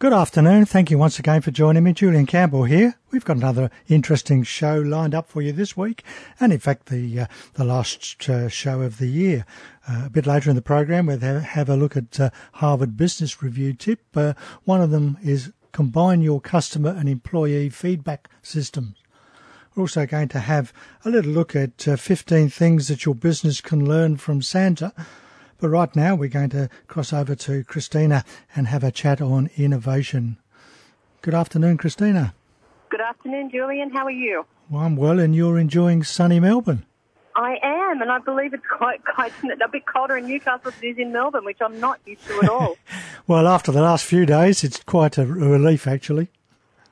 Good afternoon. Thank you once again for joining me. Julian Campbell here. We've got another interesting show lined up for you this week, and in fact, the uh, the last uh, show of the year. Uh, a bit later in the program, we'll have a look at uh, Harvard Business Review tip. Uh, one of them is combine your customer and employee feedback systems. We're also going to have a little look at uh, 15 things that your business can learn from Santa but right now, we're going to cross over to Christina and have a chat on innovation. Good afternoon, Christina. Good afternoon, Julian. How are you? Well, I'm well, and you're enjoying sunny Melbourne. I am, and I believe it's quite, quite a bit colder in Newcastle than it is in Melbourne, which I'm not used to at all. well, after the last few days, it's quite a relief, actually.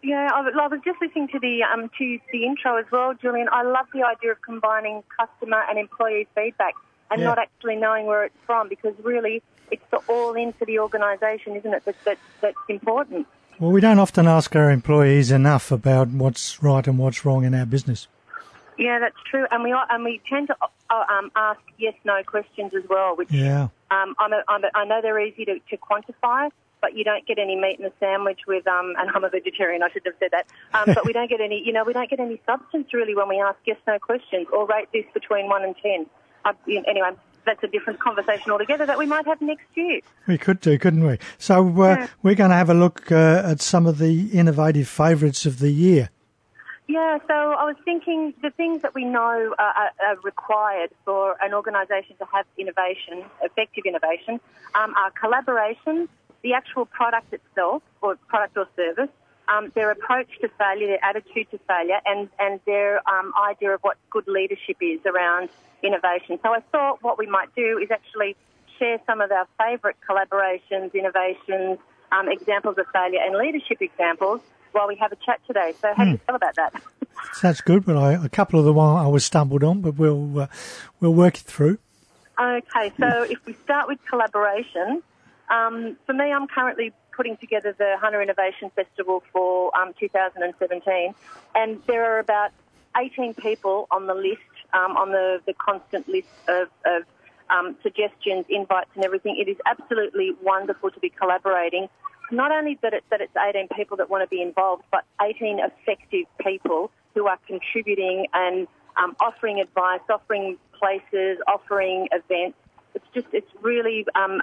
Yeah, I was just listening to the um, to the intro as well, Julian. I love the idea of combining customer and employee feedback and yeah. not actually knowing where it's from because really it's the all in for the organisation, isn't it, that, that, that's important. Well, we don't often ask our employees enough about what's right and what's wrong in our business. Yeah, that's true, and we are, and we tend to uh, um, ask yes/no questions as well, which yeah. um, I'm a, I'm a, I know they're easy to, to quantify, but you don't get any meat in the sandwich with um and I'm a vegetarian I should have said that um, but we don't get any you know we don't get any substance really when we ask yes no questions or rate this between one and ten uh, anyway, that's a different conversation altogether that we might have next year. We could do, couldn't we? So uh, yeah. we're going to have a look uh, at some of the innovative favourites of the year. Yeah, so I was thinking the things that we know are, are required for an organisation to have innovation, effective innovation, um, are collaboration, the actual product itself, or product or service, um, their approach to failure, their attitude to failure, and, and their um, idea of what good leadership is around innovation. So I thought what we might do is actually share some of our favourite collaborations, innovations, um, examples of failure, and leadership examples while we have a chat today. So how do you hmm. feel about that? That's good. Well, I, a couple of the one I was stumbled on, but we'll uh, we'll work it through. Okay, so if we start with collaboration, um, for me, I'm currently putting together the Hunter Innovation Festival for um, 2017, and there are about 18 people on the list, um, on the, the constant list of, of um, suggestions, invites, and everything. It is absolutely wonderful to be collaborating. Not only that, it, that it's 18 people that want to be involved, but 18 effective people who are contributing and um, offering advice, offering places, offering events. It's just, it's really um,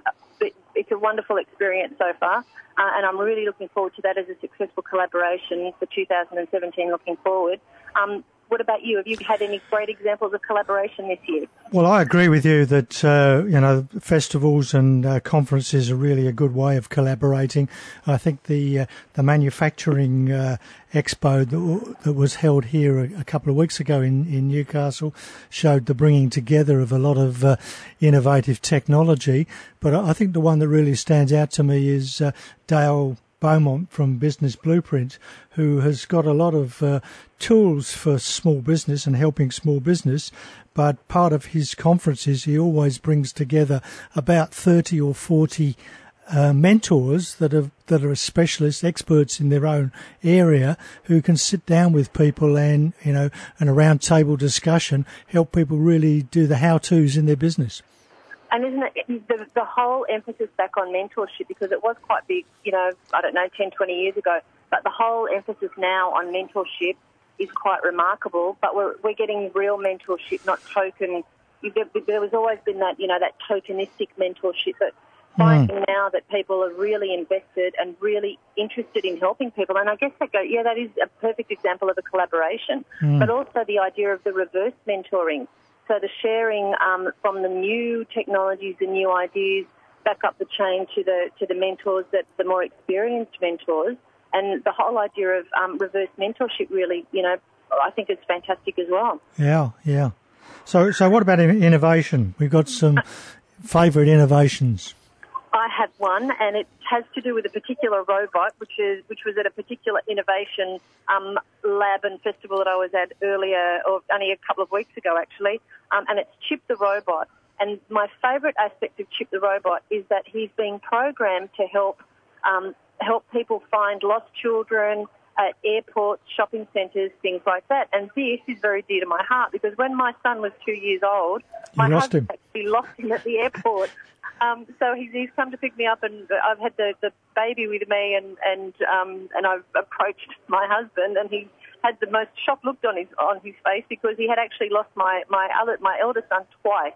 it's a wonderful experience so far, uh, and I'm really looking forward to that as a successful collaboration for 2017. Looking forward. Um, what about you? Have you had any great examples of collaboration this year? Well, I agree with you that uh, you know festivals and uh, conferences are really a good way of collaborating. I think the uh, the manufacturing uh, expo that, that, was held here a, a, couple of weeks ago in, in Newcastle showed the bringing together of a lot of uh, innovative technology. But I think the one that really stands out to me is uh, Dale Beaumont from Business Blueprint, who has got a lot of uh, tools for small business and helping small business. But part of his conferences, he always brings together about 30 or 40 uh, mentors that are that are specialists, experts in their own area, who can sit down with people and you know, an around table discussion, help people really do the how tos in their business. And isn't it the, the whole emphasis back on mentorship because it was quite big, you know, I don't know, 10, 20 years ago, but the whole emphasis now on mentorship is quite remarkable. But we're, we're getting real mentorship, not token. There, there was always been that, you know, that tokenistic mentorship, but finding mm. now that people are really invested and really interested in helping people. And I guess that go, yeah, that is a perfect example of a collaboration. Mm. But also the idea of the reverse mentoring. So the sharing um, from the new technologies, the new ideas, back up the chain to the to the mentors that the more experienced mentors, and the whole idea of um, reverse mentorship really, you know, I think it's fantastic as well. Yeah, yeah. So, so what about innovation? We've got some favourite innovations. I have one, and it has to do with a particular robot, which is which was at a particular innovation um, lab and festival that I was at earlier, or only a couple of weeks ago, actually. Um, and it's Chip the robot. And my favourite aspect of Chip the robot is that he's being programmed to help um, help people find lost children at airports, shopping centres, things like that. And this is very dear to my heart because when my son was two years old, my husband actually lost him at the airport Um, so he's, he's come to pick me up, and I've had the, the baby with me, and and um, and I've approached my husband, and he had the most shocked look on his on his face because he had actually lost my my other my elder son twice.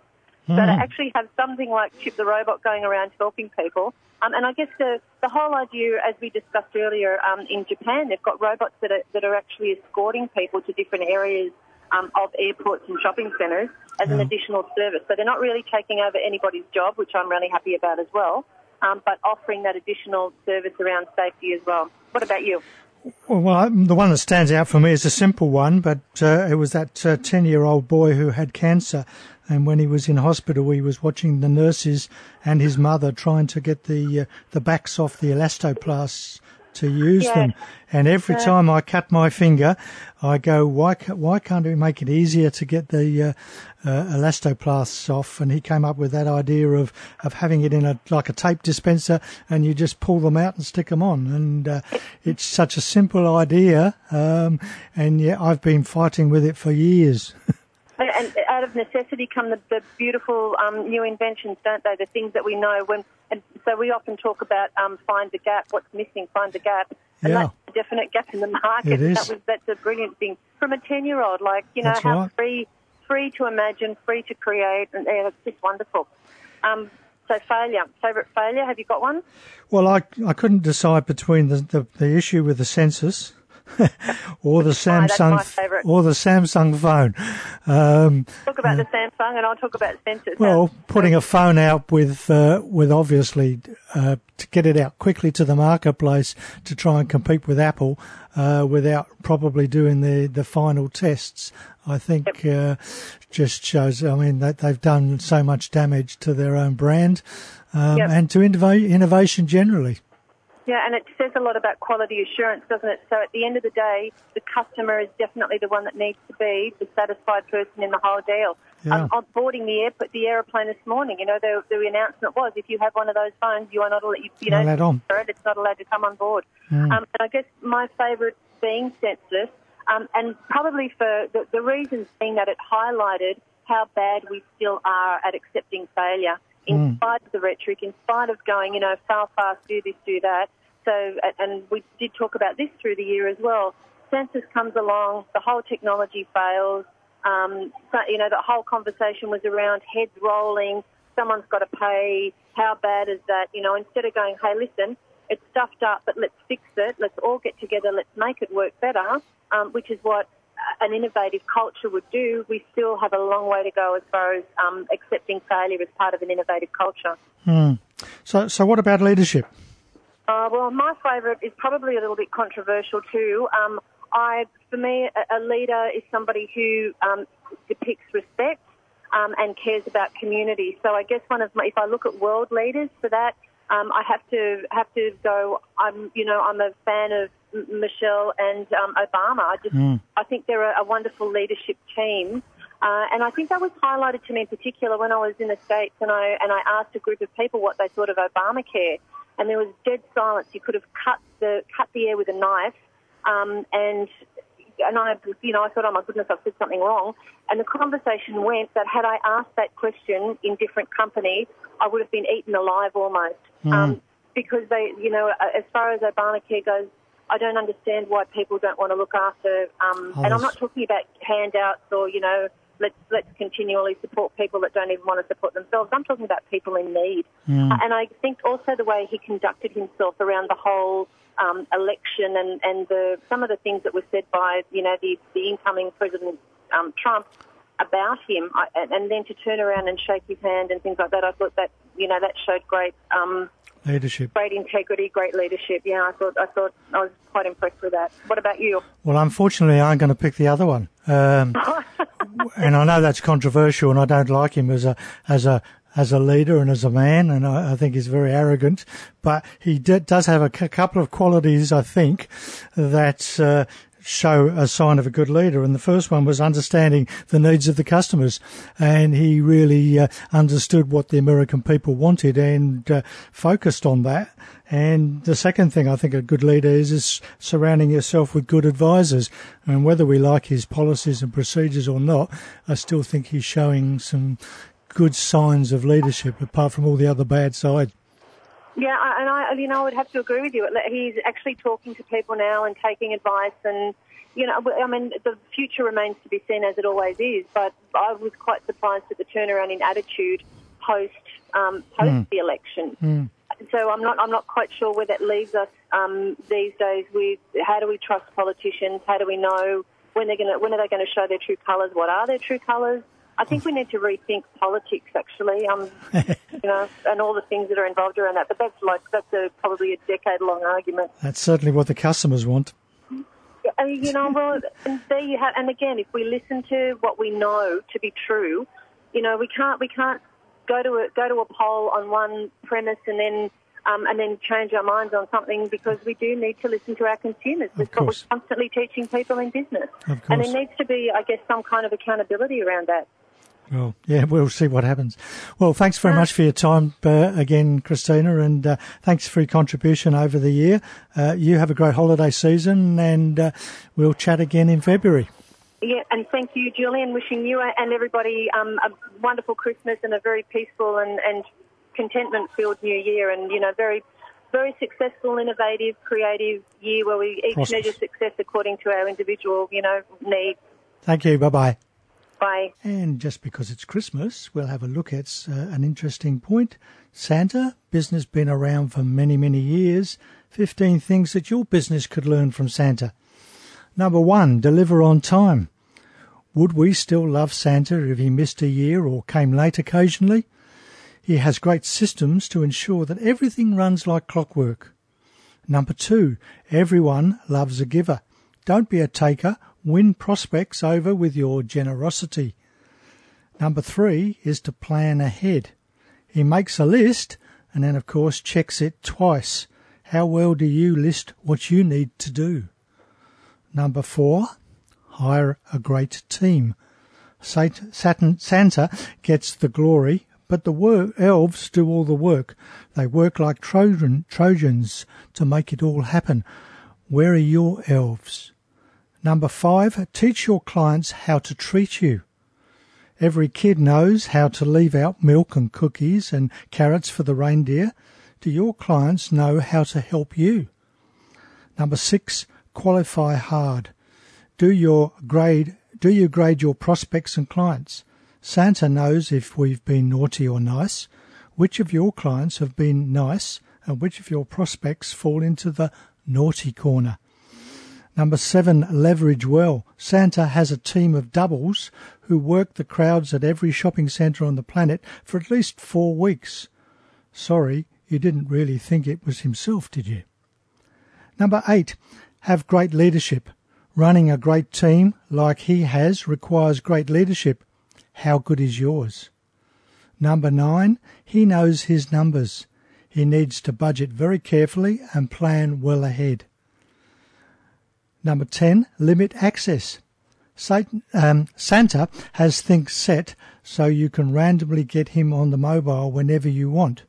So to actually have something like Chip the robot going around helping people, um, and I guess the the whole idea, as we discussed earlier, um, in Japan they've got robots that are that are actually escorting people to different areas um, of airports and shopping centres as an additional service. So they're not really taking over anybody's job, which I'm really happy about as well, um, but offering that additional service around safety as well. What about you? Well, the one that stands out for me is a simple one, but uh, it was that 10 uh, year old boy who had cancer. And when he was in hospital, he was watching the nurses and his mother trying to get the uh, the backs off the elastoplasts to use them. And every uh, time I cut my finger, I go, why, why can't we make it easier to get the uh, uh, elastoplasts off? And he came up with that idea of, of having it in a, like a tape dispenser and you just pull them out and stick them on. And uh, it's such a simple idea. Um, and yeah, I've been fighting with it for years. and out of necessity come the, the beautiful um, new inventions, don't they? The things that we know when, and so we often talk about um, find the gap, what's missing, find the gap, and yeah. that's a definite gap in the market. It is. That was that's a brilliant thing from a ten-year-old. Like you know that's how right. free, free to imagine, free to create, and yeah, it's just wonderful. Um, so failure, favourite failure. Have you got one? Well, I I couldn't decide between the, the, the issue with the census or the Samsung or the Samsung phone. Um, talk about uh, the Samsung, and I'll talk about census. Well, putting a phone out with uh, with obviously uh, to get it out quickly to the marketplace to try and compete with Apple uh, without probably doing the the final tests. I think yep. Uh, just shows. I mean, that they've done so much damage to their own brand um, yep. and to innov- innovation generally. Yeah, and it says a lot about quality assurance, doesn't it? So at the end of the day, the customer is definitely the one that needs to be the satisfied person in the whole deal. Yeah. Um, on boarding the airport, the aeroplane this morning, you know, the, the announcement was if you have one of those phones, you are not allowed, you, you know, allowed on. it's not allowed to come on board. Mm. Um, and I guess my favourite being census, um, and probably for the, the reasons being that it highlighted how bad we still are at accepting failure in mm. spite of the rhetoric, in spite of going, you know, fail fast, do this, do that. So, and we did talk about this through the year as well. Census comes along, the whole technology fails. Um, so, you know, the whole conversation was around heads rolling. Someone's got to pay. How bad is that? You know, instead of going, hey, listen, it's stuffed up, but let's fix it. Let's all get together. Let's make it work better. Um, which is what an innovative culture would do, we still have a long way to go as far as um, accepting failure as part of an innovative culture. Hmm. So, so what about leadership? Uh, well, my favourite is probably a little bit controversial too. Um, I, for me, a, a, leader is somebody who um, depicts respect um, and cares about community. So I guess one of my, if I look at world leaders for that, um, I have to have to go. I'm, you know, I'm a fan of Michelle and um, Obama. I just, mm. I think they're a, a wonderful leadership team. Uh, and I think that was highlighted to me in particular when I was in the States and I, and I asked a group of people what they thought of Obamacare. And there was dead silence. You could have cut the, cut the air with a knife. Um, and, and I, you know, I thought, oh my goodness, I've said something wrong. And the conversation went that had I asked that question in different companies, I would have been eaten alive almost. Mm. Um, because they, you know, as far as Obamacare goes, I don't understand why people don't want to look after. Um, and I'm not talking about handouts or you know, let's let's continually support people that don't even want to support themselves. I'm talking about people in need. Mm. Uh, and I think also the way he conducted himself around the whole um, election and and the some of the things that were said by you know the the incoming President um, Trump about him, I, and then to turn around and shake his hand and things like that. I thought that you know that showed great. Um, leadership. Great integrity, great leadership. Yeah, I thought I thought I was quite impressed with that. What about you? Well, unfortunately, I'm going to pick the other one, um, and I know that's controversial, and I don't like him as a as a as a leader and as a man, and I, I think he's very arrogant. But he d- does have a c- couple of qualities, I think, that uh, show a sign of a good leader. And the first one was understanding the needs of the customers. And he really uh, understood what the American people wanted and uh, focused on that. And the second thing I think a good leader is, is surrounding yourself with good advisors. And whether we like his policies and procedures or not, I still think he's showing some good signs of leadership, apart from all the other bad sides. Yeah, and I, you know, I would have to agree with you. He's actually talking to people now and taking advice, and you know, I mean, the future remains to be seen as it always is. But I was quite surprised at the turnaround in attitude post um, post mm. the election. Mm. So I'm not I'm not quite sure where that leaves us um, these days. With how do we trust politicians? How do we know when they're going to when are they going to show their true colours? What are their true colours? I think we need to rethink politics, actually, um, you know, and all the things that are involved around that. But that's like that's a, probably a decade-long argument. That's certainly what the customers want. And, you know, well, and there you have. And again, if we listen to what we know to be true, you know, we can't we can't go to a go to a poll on one premise and then um, and then change our minds on something because we do need to listen to our consumers. That's what we're constantly teaching people in business. And there needs to be, I guess, some kind of accountability around that. Well, yeah, we'll see what happens. Well, thanks very much for your time uh, again, Christina, and uh, thanks for your contribution over the year. Uh, you have a great holiday season, and uh, we'll chat again in February. Yeah, and thank you, Julian. Wishing you and everybody um, a wonderful Christmas and a very peaceful and, and contentment-filled New Year, and you know, very very successful, innovative, creative year where we each Prosperous. measure success according to our individual, you know, needs. Thank you. Bye bye. Bye. And just because it's Christmas, we'll have a look at uh, an interesting point. Santa, business been around for many, many years. 15 things that your business could learn from Santa. Number one, deliver on time. Would we still love Santa if he missed a year or came late occasionally? He has great systems to ensure that everything runs like clockwork. Number two, everyone loves a giver. Don't be a taker win prospects over with your generosity. Number three is to plan ahead. He makes a list and then, of course, checks it twice. How well do you list what you need to do? Number four, hire a great team. Santa gets the glory, but the elves do all the work. They work like Trojan, Trojans to make it all happen. Where are your elves? Number five, teach your clients how to treat you. Every kid knows how to leave out milk and cookies and carrots for the reindeer. Do your clients know how to help you? Number six, qualify hard. Do your grade do you grade your prospects and clients? Santa knows if we've been naughty or nice, which of your clients have been nice, and which of your prospects fall into the naughty corner. Number seven, leverage well. Santa has a team of doubles who work the crowds at every shopping centre on the planet for at least four weeks. Sorry, you didn't really think it was himself, did you? Number eight, have great leadership. Running a great team like he has requires great leadership. How good is yours? Number nine, he knows his numbers. He needs to budget very carefully and plan well ahead. Number 10, limit access. Um, Santa has things set so you can randomly get him on the mobile whenever you want,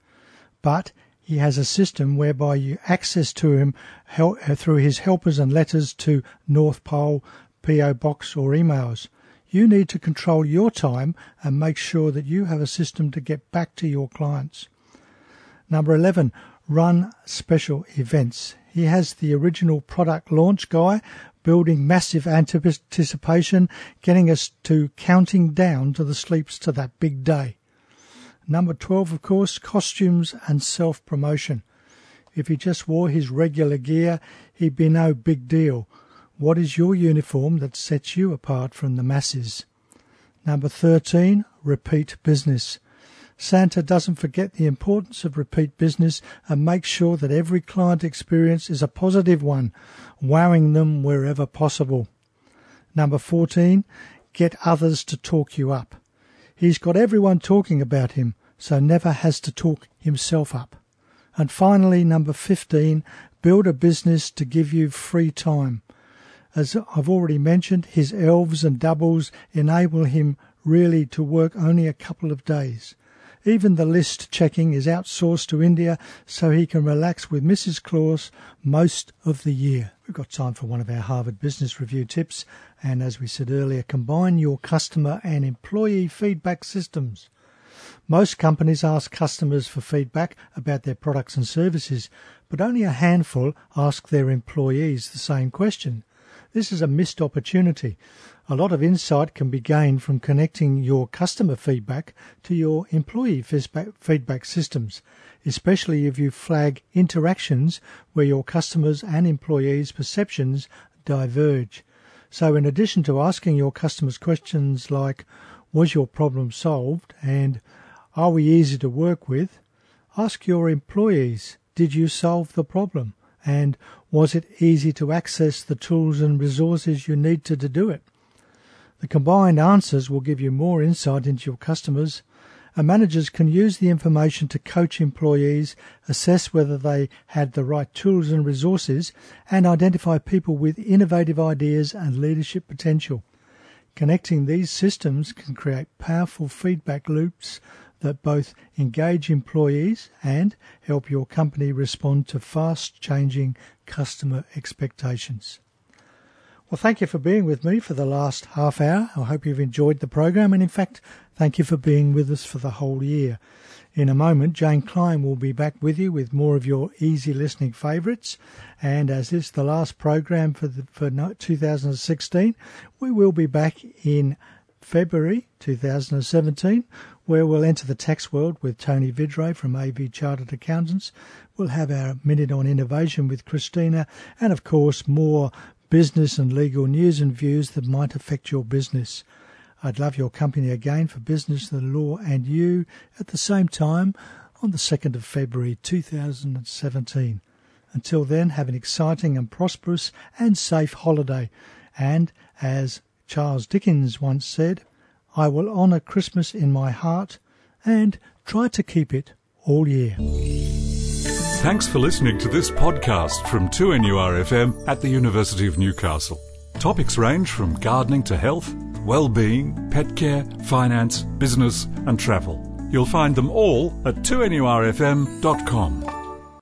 but he has a system whereby you access to him uh, through his helpers and letters to North Pole, PO Box or emails. You need to control your time and make sure that you have a system to get back to your clients. Number 11, run special events. He has the original product launch guy, building massive anticipation, getting us to counting down to the sleeps to that big day. Number 12, of course, costumes and self promotion. If he just wore his regular gear, he'd be no big deal. What is your uniform that sets you apart from the masses? Number 13, repeat business. Santa doesn't forget the importance of repeat business and makes sure that every client experience is a positive one, wowing them wherever possible. Number 14, get others to talk you up. He's got everyone talking about him, so never has to talk himself up. And finally, number 15, build a business to give you free time. As I've already mentioned, his elves and doubles enable him really to work only a couple of days. Even the list checking is outsourced to India so he can relax with Mrs. Claus most of the year. We've got time for one of our Harvard Business Review tips. And as we said earlier, combine your customer and employee feedback systems. Most companies ask customers for feedback about their products and services, but only a handful ask their employees the same question. This is a missed opportunity. A lot of insight can be gained from connecting your customer feedback to your employee feedback systems, especially if you flag interactions where your customers and employees' perceptions diverge. So, in addition to asking your customers questions like, Was your problem solved? and are we easy to work with? Ask your employees, did you solve the problem? And was it easy to access the tools and resources you need to, to do it? The combined answers will give you more insight into your customers, and managers can use the information to coach employees, assess whether they had the right tools and resources, and identify people with innovative ideas and leadership potential. Connecting these systems can create powerful feedback loops that both engage employees and help your company respond to fast changing customer expectations. Well, thank you for being with me for the last half hour. I hope you've enjoyed the program, and in fact, thank you for being with us for the whole year. In a moment, Jane Klein will be back with you with more of your easy listening favourites. And as this is the last program for, the, for 2016, we will be back in February 2017 where we'll enter the tax world with Tony Vidray from AV Chartered Accountants. We'll have our Minute on Innovation with Christina, and of course, more business and legal news and views that might affect your business. I'd love your company again for Business, the Law, and You at the same time on the 2nd of February 2017. Until then, have an exciting and prosperous and safe holiday. And as Charles Dickens once said, I will honour Christmas in my heart and try to keep it all year. Thanks for listening to this podcast from 2NURFM at the University of Newcastle. Topics range from gardening to health, well-being, pet care, finance, business and travel. You'll find them all at 2NURFM.com.